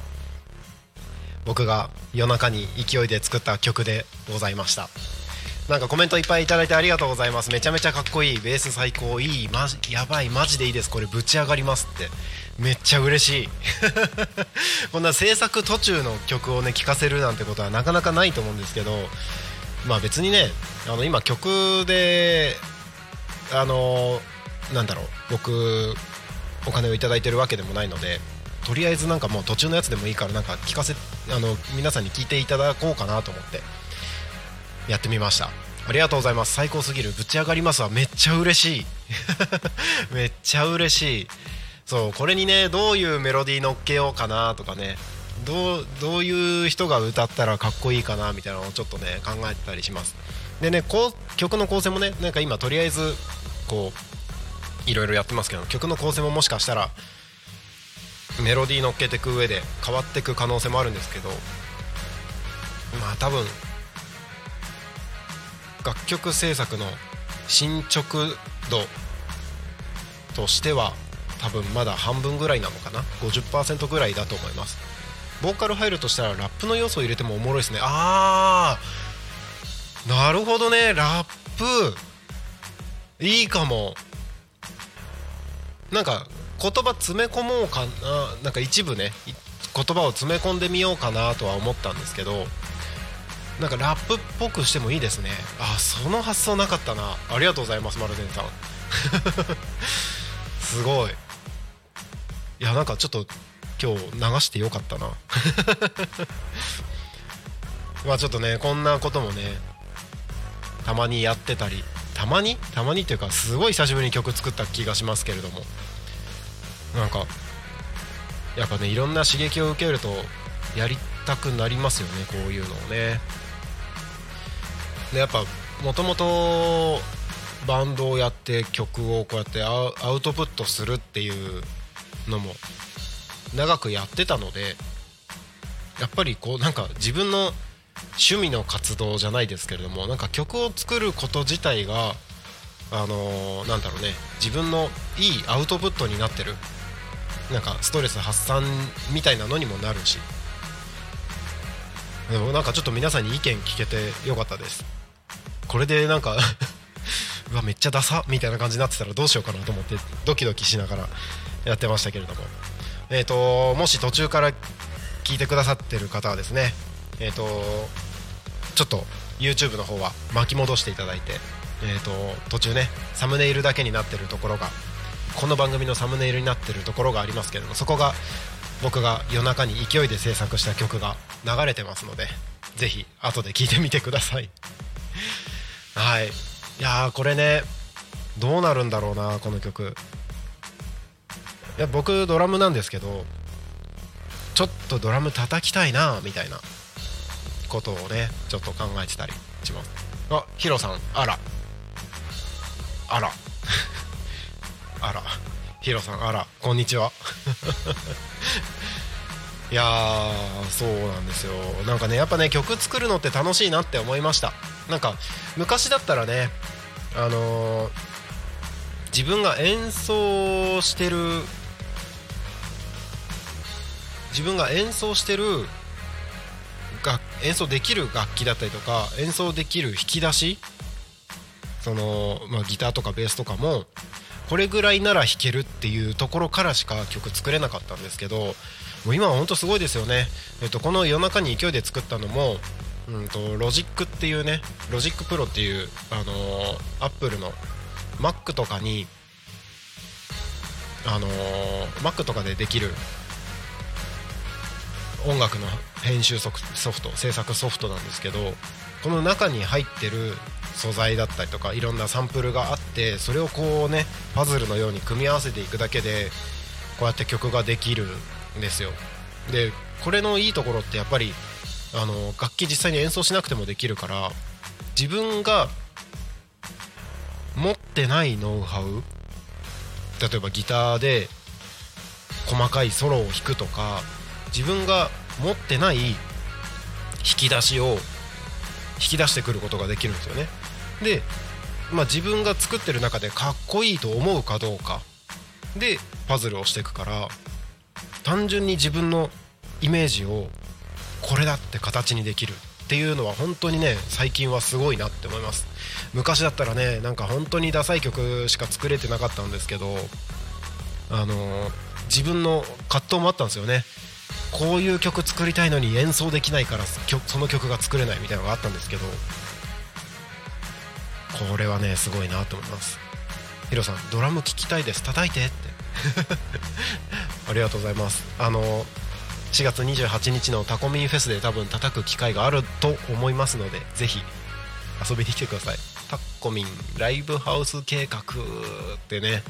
僕が夜中に勢いで作った曲でございました。なんかコメントいっぱいいただいてありがとうございます。めちゃめちゃかっこいいベース最高いいマジやばいマジでいいです。これぶち上がりますって。めっちゃ嬉しい。こんな制作途中の曲をね聴かせるなんてことはなかなかないと思うんですけどまあ別にねあの今曲であのなんだろう僕お金を頂いてるわけでもないのでとりあえずなんかもう途中のやつでもいいからなんか聞かせあの皆さんに聞いていただこうかなと思ってやってみました。ありがとうございます。最高すぎる。ぶち上がりますわ。めっちゃ嬉しい。めっちゃ嬉しい。そうこれにねどういうメロディー乗っけようかなとかね。どうどういう人が歌ったらかっこいいかなみたいなのをちょっとね考えてたりします。でねこう曲の構成もねなんか今とりあえずこういろいろやってますけど曲の構成ももしかしたらメロディー乗っけていく上で変わっていく可能性もあるんですけどまあ多分楽曲制作の進捗度としては多分まだ半分ぐらいなのかな？50%ぐらいだと思います。ボーカル入るとしたらラップの要素を入れてもおもろいですね。あーなるほどね。ラップいいかも。なんか言葉詰め込もうかななんか一部ね言葉を詰め込んでみようかなとは思ったんですけどなんかラップっぽくしてもいいですね。あその発想なかったな。ありがとうございますマルデンさん すごい。いやなんかちょっと今日流してよかったな。まあちょっとねこんなこともねたまにやってたり。たまに？たまにっていうかすごい久しぶりに曲作った気がしますけれども。なんかやっぱねいろんな刺激を受けるとやりたくなりますよねこういうのをね。でやっぱもともとバンドをやって曲をこうやってアウトプットするっていうのも長くやってたのでやっぱりこうなんか自分の趣味の活動じゃないですけれどもなんか曲を作ること自体があのー、なんだろうね自分のいいアウトプットになってる。なんかストレス発散みたいなのにもなるし。でもなんかちょっと皆さんに意見聞けてよかったです。これでなんか うわめっちゃダサみたいな感じになってたらどうしようかなと思ってドキドキしながらやってましたけれども。えーと、もし途中から聞いてくださってる方はですねえーと、ちょっと YouTube の方は巻き戻していただいて、えーと途中ねサムネイルだけになってるところがこの番組のサムネイルになってるところがありますけれどもそこが僕が夜中に勢いで制作した曲が流れてますのでぜひ後で聴いてみてください。はい。いやこれねどうなるんだろうなこの曲。いや僕ドラムなんですけどちょっとドラム叩きたいなみたいな。ことをねちょっと考えてたりします。あヒロさんあら。あら。あら。ヒロさんあら。こんにちは。いやーそうなんですよ。なんかねやっぱね曲作るのって楽しいなって思いました。なんか昔だったらねあのー、自分が演奏してる自分が演奏してる演奏できる楽器だったりとか演奏できる引き出しその、まあ、ギターとかベースとかもこれぐらいなら弾けるっていうところからしか曲作れなかったんですけどもう今は本当すごいですよね、えっと、この夜中に勢いで作ったのも、うんと、ロジックっていうねロジックプロっていう、あの、アップルの Mac とかにあのー、Mac とかでできる音楽の編集ソフト制作ソフトなんですけどこの中に入ってる素材だったりとかいろんなサンプルがあってそれをこうねパズルのように組み合わせていくだけでこうやって曲ができるんですよ。でこれのいいところってやっぱりあの楽器実際に演奏しなくてもできるから自分が持ってないノウハウ例えばギターで細かいソロを弾くとか自分が持ってない引き出しを引き出してくることができるんですよね。で、まあ、自分が作ってる中でかっこいいと思うかどうかでパズルをしていくから単純に自分のイメージをこれだって形にできるっていうのは本当にね最近はすごいなって思います。昔だったらねなんか本当にダサい曲しか作れてなかったんですけどあのー、自分の葛藤もあったんですよね。こういう曲作りたいのに演奏できないからその曲が作れないみたいなのがあったんですけどこれはねすごいなと思います。ヒロさんドラム聴きたいです。叩いてって。ありがとうございます。あの4月28日のタコミンフェスで多分叩く機会があると思いますのでぜひ遊びに来てください。タコミンライブハウス計画ってね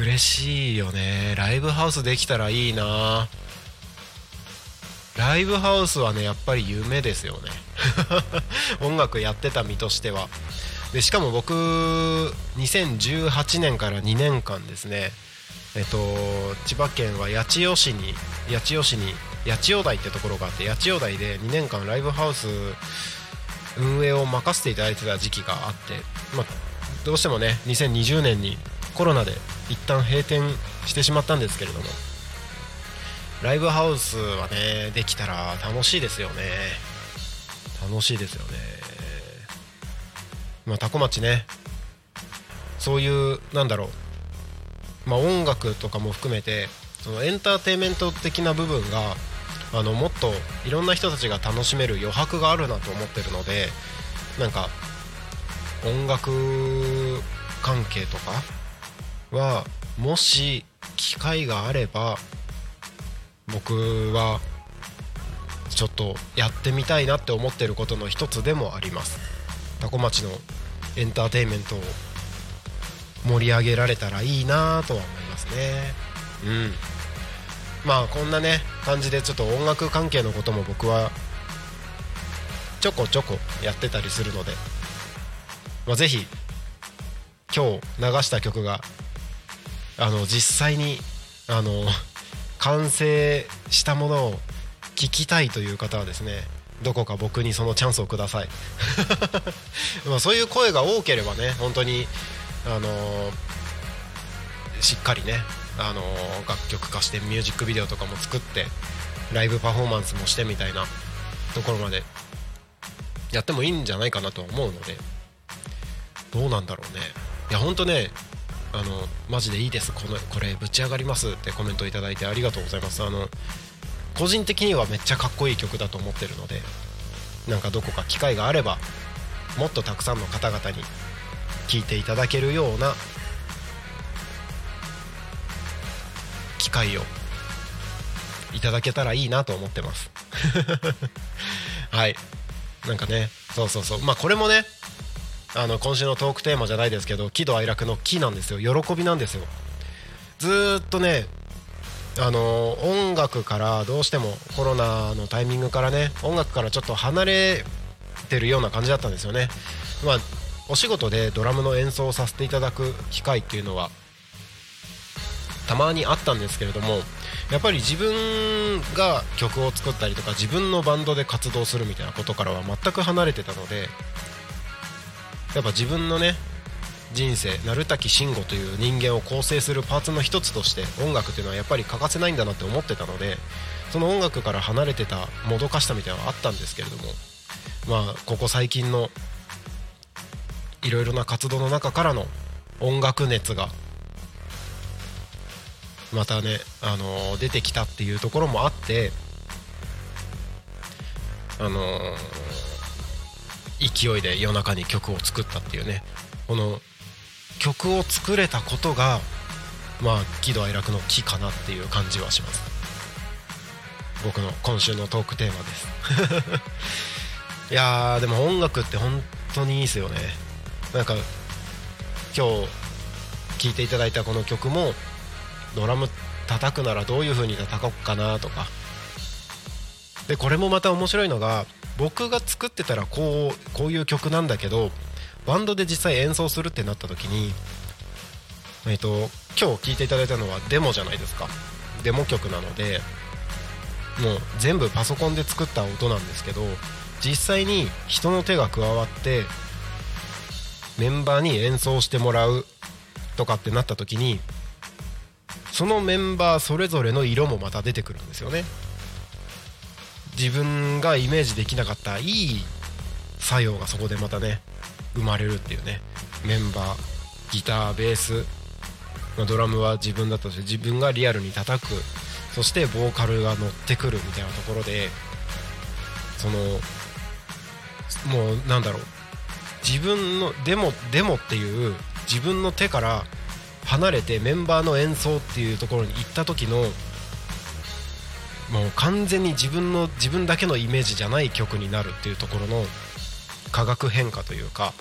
嬉しいよね。ライブハウスできたらいいな。ライブハウスはねやっぱり夢ですよね。音楽やってた身としては。でしかも僕2018年から2年間ですね。えっと千葉県は八千代市に八千代市に八千代台ってところがあって八千代台で2年間ライブハウス運営を任せていただいてた時期があって、まあ、どうしてもね2020年にコロナで一旦閉店してしまったんですけれども。ライブハウスはねできたら楽しいですよね。楽しいですよね。まあ多古町ね。そういうなんだろう。まあ音楽とかも含めてそのエンターテインメント的な部分があのもっといろんな人たちが楽しめる余白があるなと思ってるのでなんか音楽関係とかはもし機会があれば僕はちょっとやってみたいなって思ってることの一つでもあります。多古町のエンターテインメントを盛り上げられたらいいなとは思いますね。うん。まあこんなね感じでちょっと音楽関係のことも僕はちょこちょこやってたりするので、まあ、ぜひ今日流した曲があの実際にあの完成したものを聞きたいという方はですねどこか僕にそのチャンスをください。まあそういう声が多ければね本当にあのしっかりねあの楽曲化してミュージックビデオとかも作ってライブパフォーマンスもしてみたいなところまでやってもいいんじゃないかなと思うのでどうなんだろうね。いや本当ねあのマジでいいです。このこれぶち上がりますってコメントいただいてありがとうございます。あの個人的にはめっちゃかっこいい曲だと思ってるのでなんかどこか機会があればもっとたくさんの方々に聴いていただけるような機会をいただけたらいいなと思ってます。はい。なんかねそうそうそう。まあこれもねあの今週のトークテーマじゃないですけど喜怒哀楽の「喜」なんですよ。喜びなんですよ。ずっとねあの音楽からどうしてもコロナのタイミングからね音楽からちょっと離れてるような感じだったんですよね。まあお仕事でドラムの演奏をさせていただく機会っていうのはたまにあったんですけれどもやっぱり自分が曲を作ったりとか自分のバンドで活動するみたいなことからは全く離れてたのでやっぱ自分のね人生鳴滝慎吾という人間を構成するパーツの一つとして音楽っていうのはやっぱり欠かせないんだなって思ってたのでその音楽から離れてたもどかしさみたいなのはあったんですけれどもまあここ最近のいろいろな活動の中からの音楽熱がまたね、あの、出てきたっていうところもあってあのー勢いで夜中に曲を作ったっていうね。この曲を作れたことがまあ喜怒哀楽の「喜」かなっていう感じはします。僕の今週のトークテーマです。いやーでも音楽って本当にいいですよね。なんか今日聴いていただいたこの曲もドラム叩くならどういう風に叩こうかなとか。でこれもまた面白いのが僕が作ってたらこうこういう曲なんだけどバンドで実際演奏するってなった時に、えーと、今日聴いていただいたのはデモじゃないですか。デモ曲なのでもう全部パソコンで作った音なんですけど実際に人の手が加わってメンバーに演奏してもらうとかってなった時にそのメンバーそれぞれの色もまた出てくるんですよね。自分がイメージできなかったいい作用がそこでまたね生まれるっていうね。メンバーギターベースドラムは自分だったとして自分がリアルに叩く。そしてボーカルが乗ってくるみたいなところでそのもうなんだろう。自分のデモデモっていう自分の手から離れてメンバーの演奏っていうところに行った時のもう完全に自分の自分だけのイメージじゃない曲になるっていうところの化学変化というか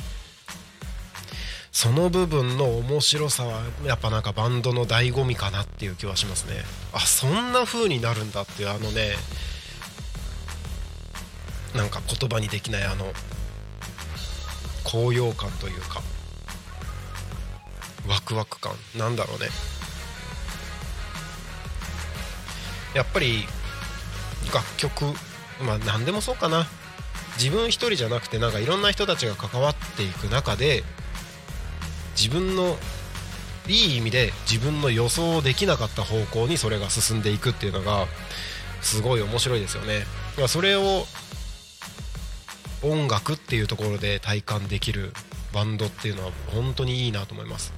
その部分の面白さはやっぱなんかバンドの醍醐味かなっていう気はしますね。あそんな風になるんだっていうあのねなんか言葉にできないあの高揚感というかワクワク感。なんだろうね。やっぱり楽曲まあ何でもそうかな。自分一人じゃなくてなんかいろんな人たちが関わっていく中で自分のいい意味で自分の予想できなかった方向にそれが進んでいくっていうのがすごい面白いですよね。それを音楽っていうところで体感できるバンドっていうのは本当にいいなと思います。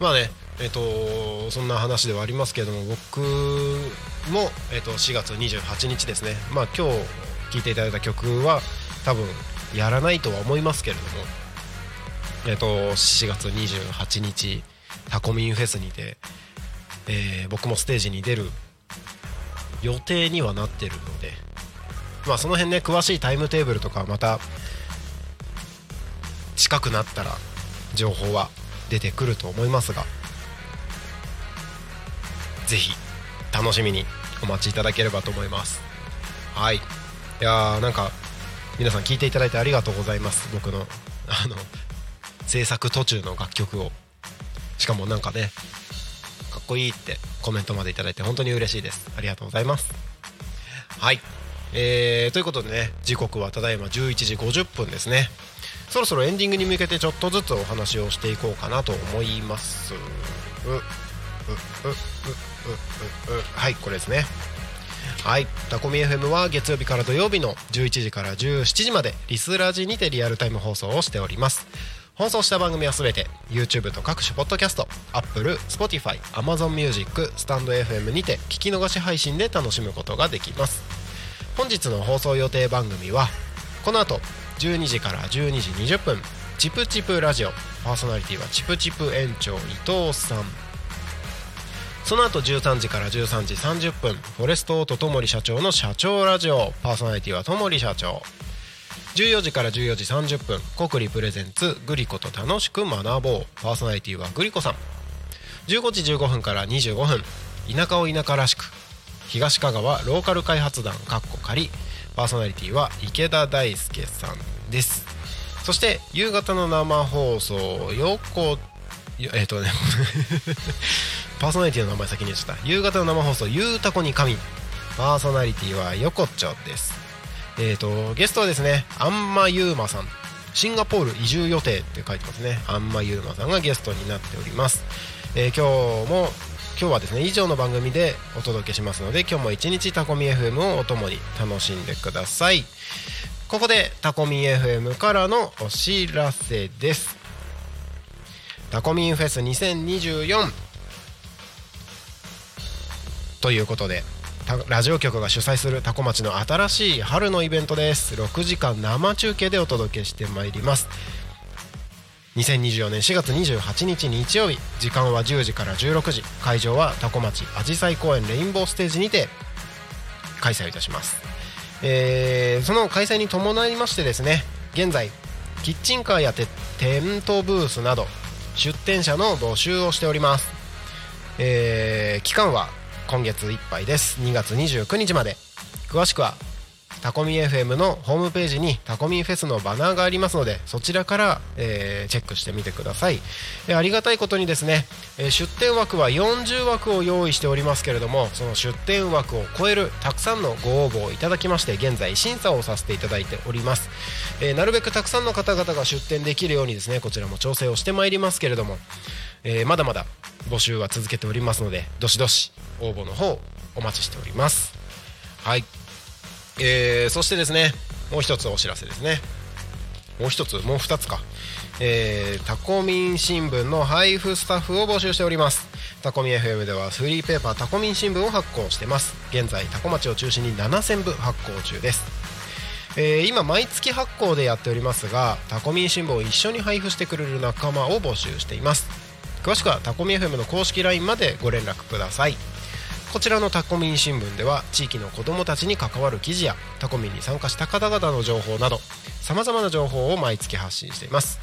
まあねえっ、とそんな話ではありますけれども僕も、えっと4月28日ですね。まあ今日聴いていただいた曲は多分やらないとは思いますけれどもえっ、と4月28日タコミンフェスにて、えー、僕もステージに出る予定にはなってるのでまあその辺ね詳しいタイムテーブルとかまた近くなったら情報は出てくると思いますがぜひ楽しみにお待ちいただければと思います。はい。いやーなんか皆さん聴いていただいてありがとうございます。僕の あの制作途中の楽曲を。しかもなんかねかっこいいってコメントまでいただいて本当に嬉しいです。ありがとうございます。はい。えー、ということでね時刻はただいま11時50分ですね。そろそろエンディングに向けてちょっとずつお話をしていこうかなと思います。はいこれですね。はい。タコミ FM は月曜日から土曜日の11時から17時までリスラジにてリアルタイム放送をしております。放送した番組はすべて YouTube と各種ポッドキャスト Apple、Spotify、Amazon Music、スタンド FM にて聞き逃し配信で楽しむことができます。本日の放送予定番組はこの後12時から12時20分。チプチプラジオ。パーソナリティはチプチプ園長伊藤さん。その後13時から13時30分。フォレストオートともり社長の社長ラジオ。パーソナリティはともり社長。14時から14時30分。国立プレゼンツグリコと楽しく学ぼう。パーソナリティはグリコさん。15時15分から25分。田舎を田舎らしく。東香川ローカル開発団。かっこ仮。パーソナリティは池田大輔さんです。そして夕方の生放送横えっ、とね パーソナリティの名前先に言っちゃった。夕方の生放送ゆうたこに神。パーソナリティは横丁です。えっ、ー、とゲストはですねあんまゆうまさん。シンガポール移住予定って書いてますね。あんまゆうまさんがゲストになっております、えー、今日も今日はですね以上の番組でお届けしますので今日も一日タコミ FM をお供に楽しんでください。ここでタコミ FM からのお知らせです。タコミンフェス2024ということでラジオ局が主催するタコ町の新しい春のイベントです。6時間生中継でお届けしてまいります。2024年4月28日日曜日時間は10時から16時会場はタコ町あじさい公園レインボーステージにて開催いたします、えー、その開催に伴いましてですね現在キッチンカーやテントブースなど出店者の募集をしております、えー、期間は今月いっぱいです。2月29日まで。詳しくはタコミ FM のホームページにタコミフェスのバナーがありますのでそちらから、えー、チェックしてみてください、えー、ありがたいことにですね、えー、出店枠は40枠を用意しておりますけれどもその出店枠を超えるたくさんのご応募をいただきまして現在審査をさせていただいております、えなるべくたくさんの方々が出店できるようにですねこちらも調整をしてまいりますけれどもえまだまだ募集は続けておりますのでどしどし応募の方お待ちしております。はい、えーそしてですねもう一つお知らせですね。もう一つもう二つか。えータコミン新聞の配布スタッフを募集しております。タコミ FM ではフリーペーパータコミン新聞を発行してます。現在タコ町を中心に7000部発行中です。えー今毎月発行でやっておりますがタコミン新聞を一緒に配布してくれる仲間を募集しています。詳しくはタコミ FM の公式 LINE までご連絡ください。こちらのタコミン新聞では地域の子どもたちに関わる記事やタコミンに参加した方々の情報などさまざまな情報を毎月発信しています。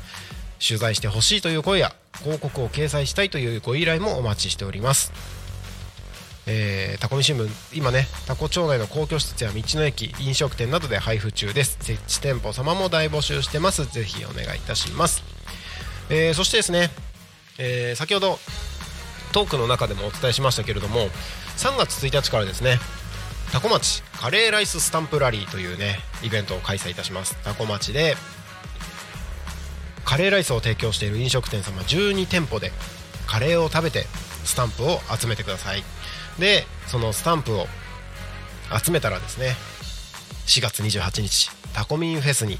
取材してほしいという声や広告を掲載したいというご依頼もお待ちしております。えータコミ新聞今ねタコ町内の公共施設や道の駅飲食店などで配布中です。設置店舗様も大募集してます。ぜひお願いいたします、えーそしてですね、えー先ほどトークの中でもお伝えしましたけれども3月1日からですねタコ町カレーライススタンプラリーというねイベントを開催いたします。タコ町でカレーライスを提供している飲食店様12店舗でカレーを食べてスタンプを集めてください。でそのスタンプを集めたらですね4月28日タコミンフェスに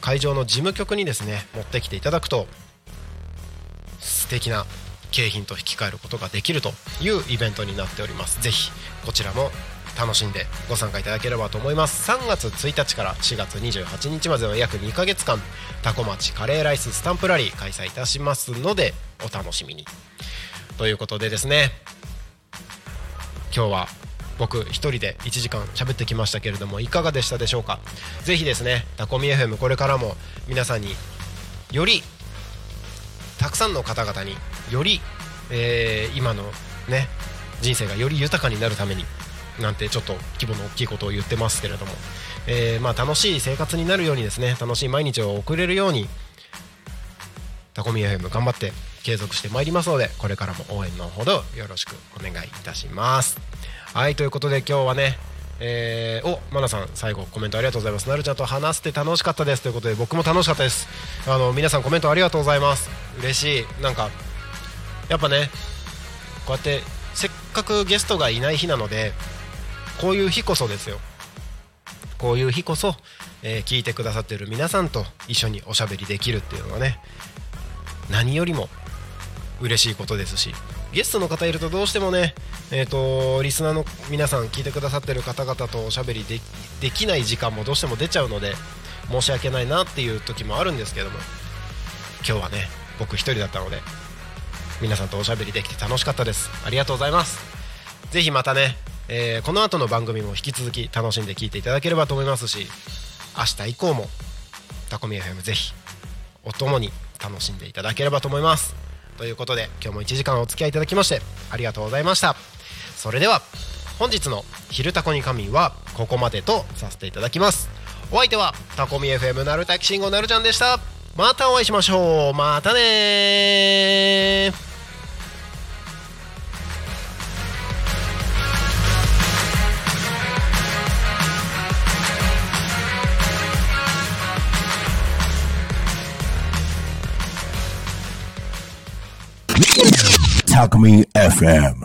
会場の事務局にですね持ってきていただくと素敵な景品と引き換えることができるというイベントになっております。ぜひこちらも楽しんでご参加いただければと思います。3月1日から4月28日までの約2ヶ月間タコ町カレーライススタンプラリー開催いたしますのでお楽しみに。ということでですね今日は僕一人で1時間喋ってきましたけれどもいかがでしたでしょうか？ぜひですねタコミ FM これからも皆さんによりたくさんの方々により、えー今のね人生がより豊かになるためになんてちょっと規模の大きいことを言ってますけれども、えーまあ、楽しい生活になるようにですね楽しい毎日を送れるようにタコミ FM 頑張って継続してまいりますのでこれからも応援のほどよろしくお願いいたします。はいということで今日はねえー、おマナさん最後コメントありがとうございます。なるちゃんと話して楽しかったです。ということで僕も楽しかったです。あの皆さんコメントありがとうございます。嬉しい。なんかやっぱねこうやってせっかくゲストがいない日なのでこういう日こそですよ。こういう日こそ、えー聞いてくださってる皆さんと一緒におしゃべりできるっていうのがね何よりも嬉しいことですしゲストの方いるとどうしてもねえー、とリスナーの皆さん聞いてくださってる方々とおしゃべりでできない時間もどうしても出ちゃうので申し訳ないなっていう時もあるんですけども今日はね僕一人だったので皆さんとおしゃべりできて楽しかったです。ありがとうございます。ぜひまたね、えーこの後の番組も引き続き楽しんで聞いていただければと思いますし明日以降もタコミ FM ぜひお供に楽しんでいただければと思います。ということで今日も1時間お付き合いいただきましてありがとうございました。それでは本日の「昼タコに神」はここまでとさせていただきます。お相手はタコミ FM なるたきしんごなるちゃんでした。またお会いしましょう。またね Talk Me FM.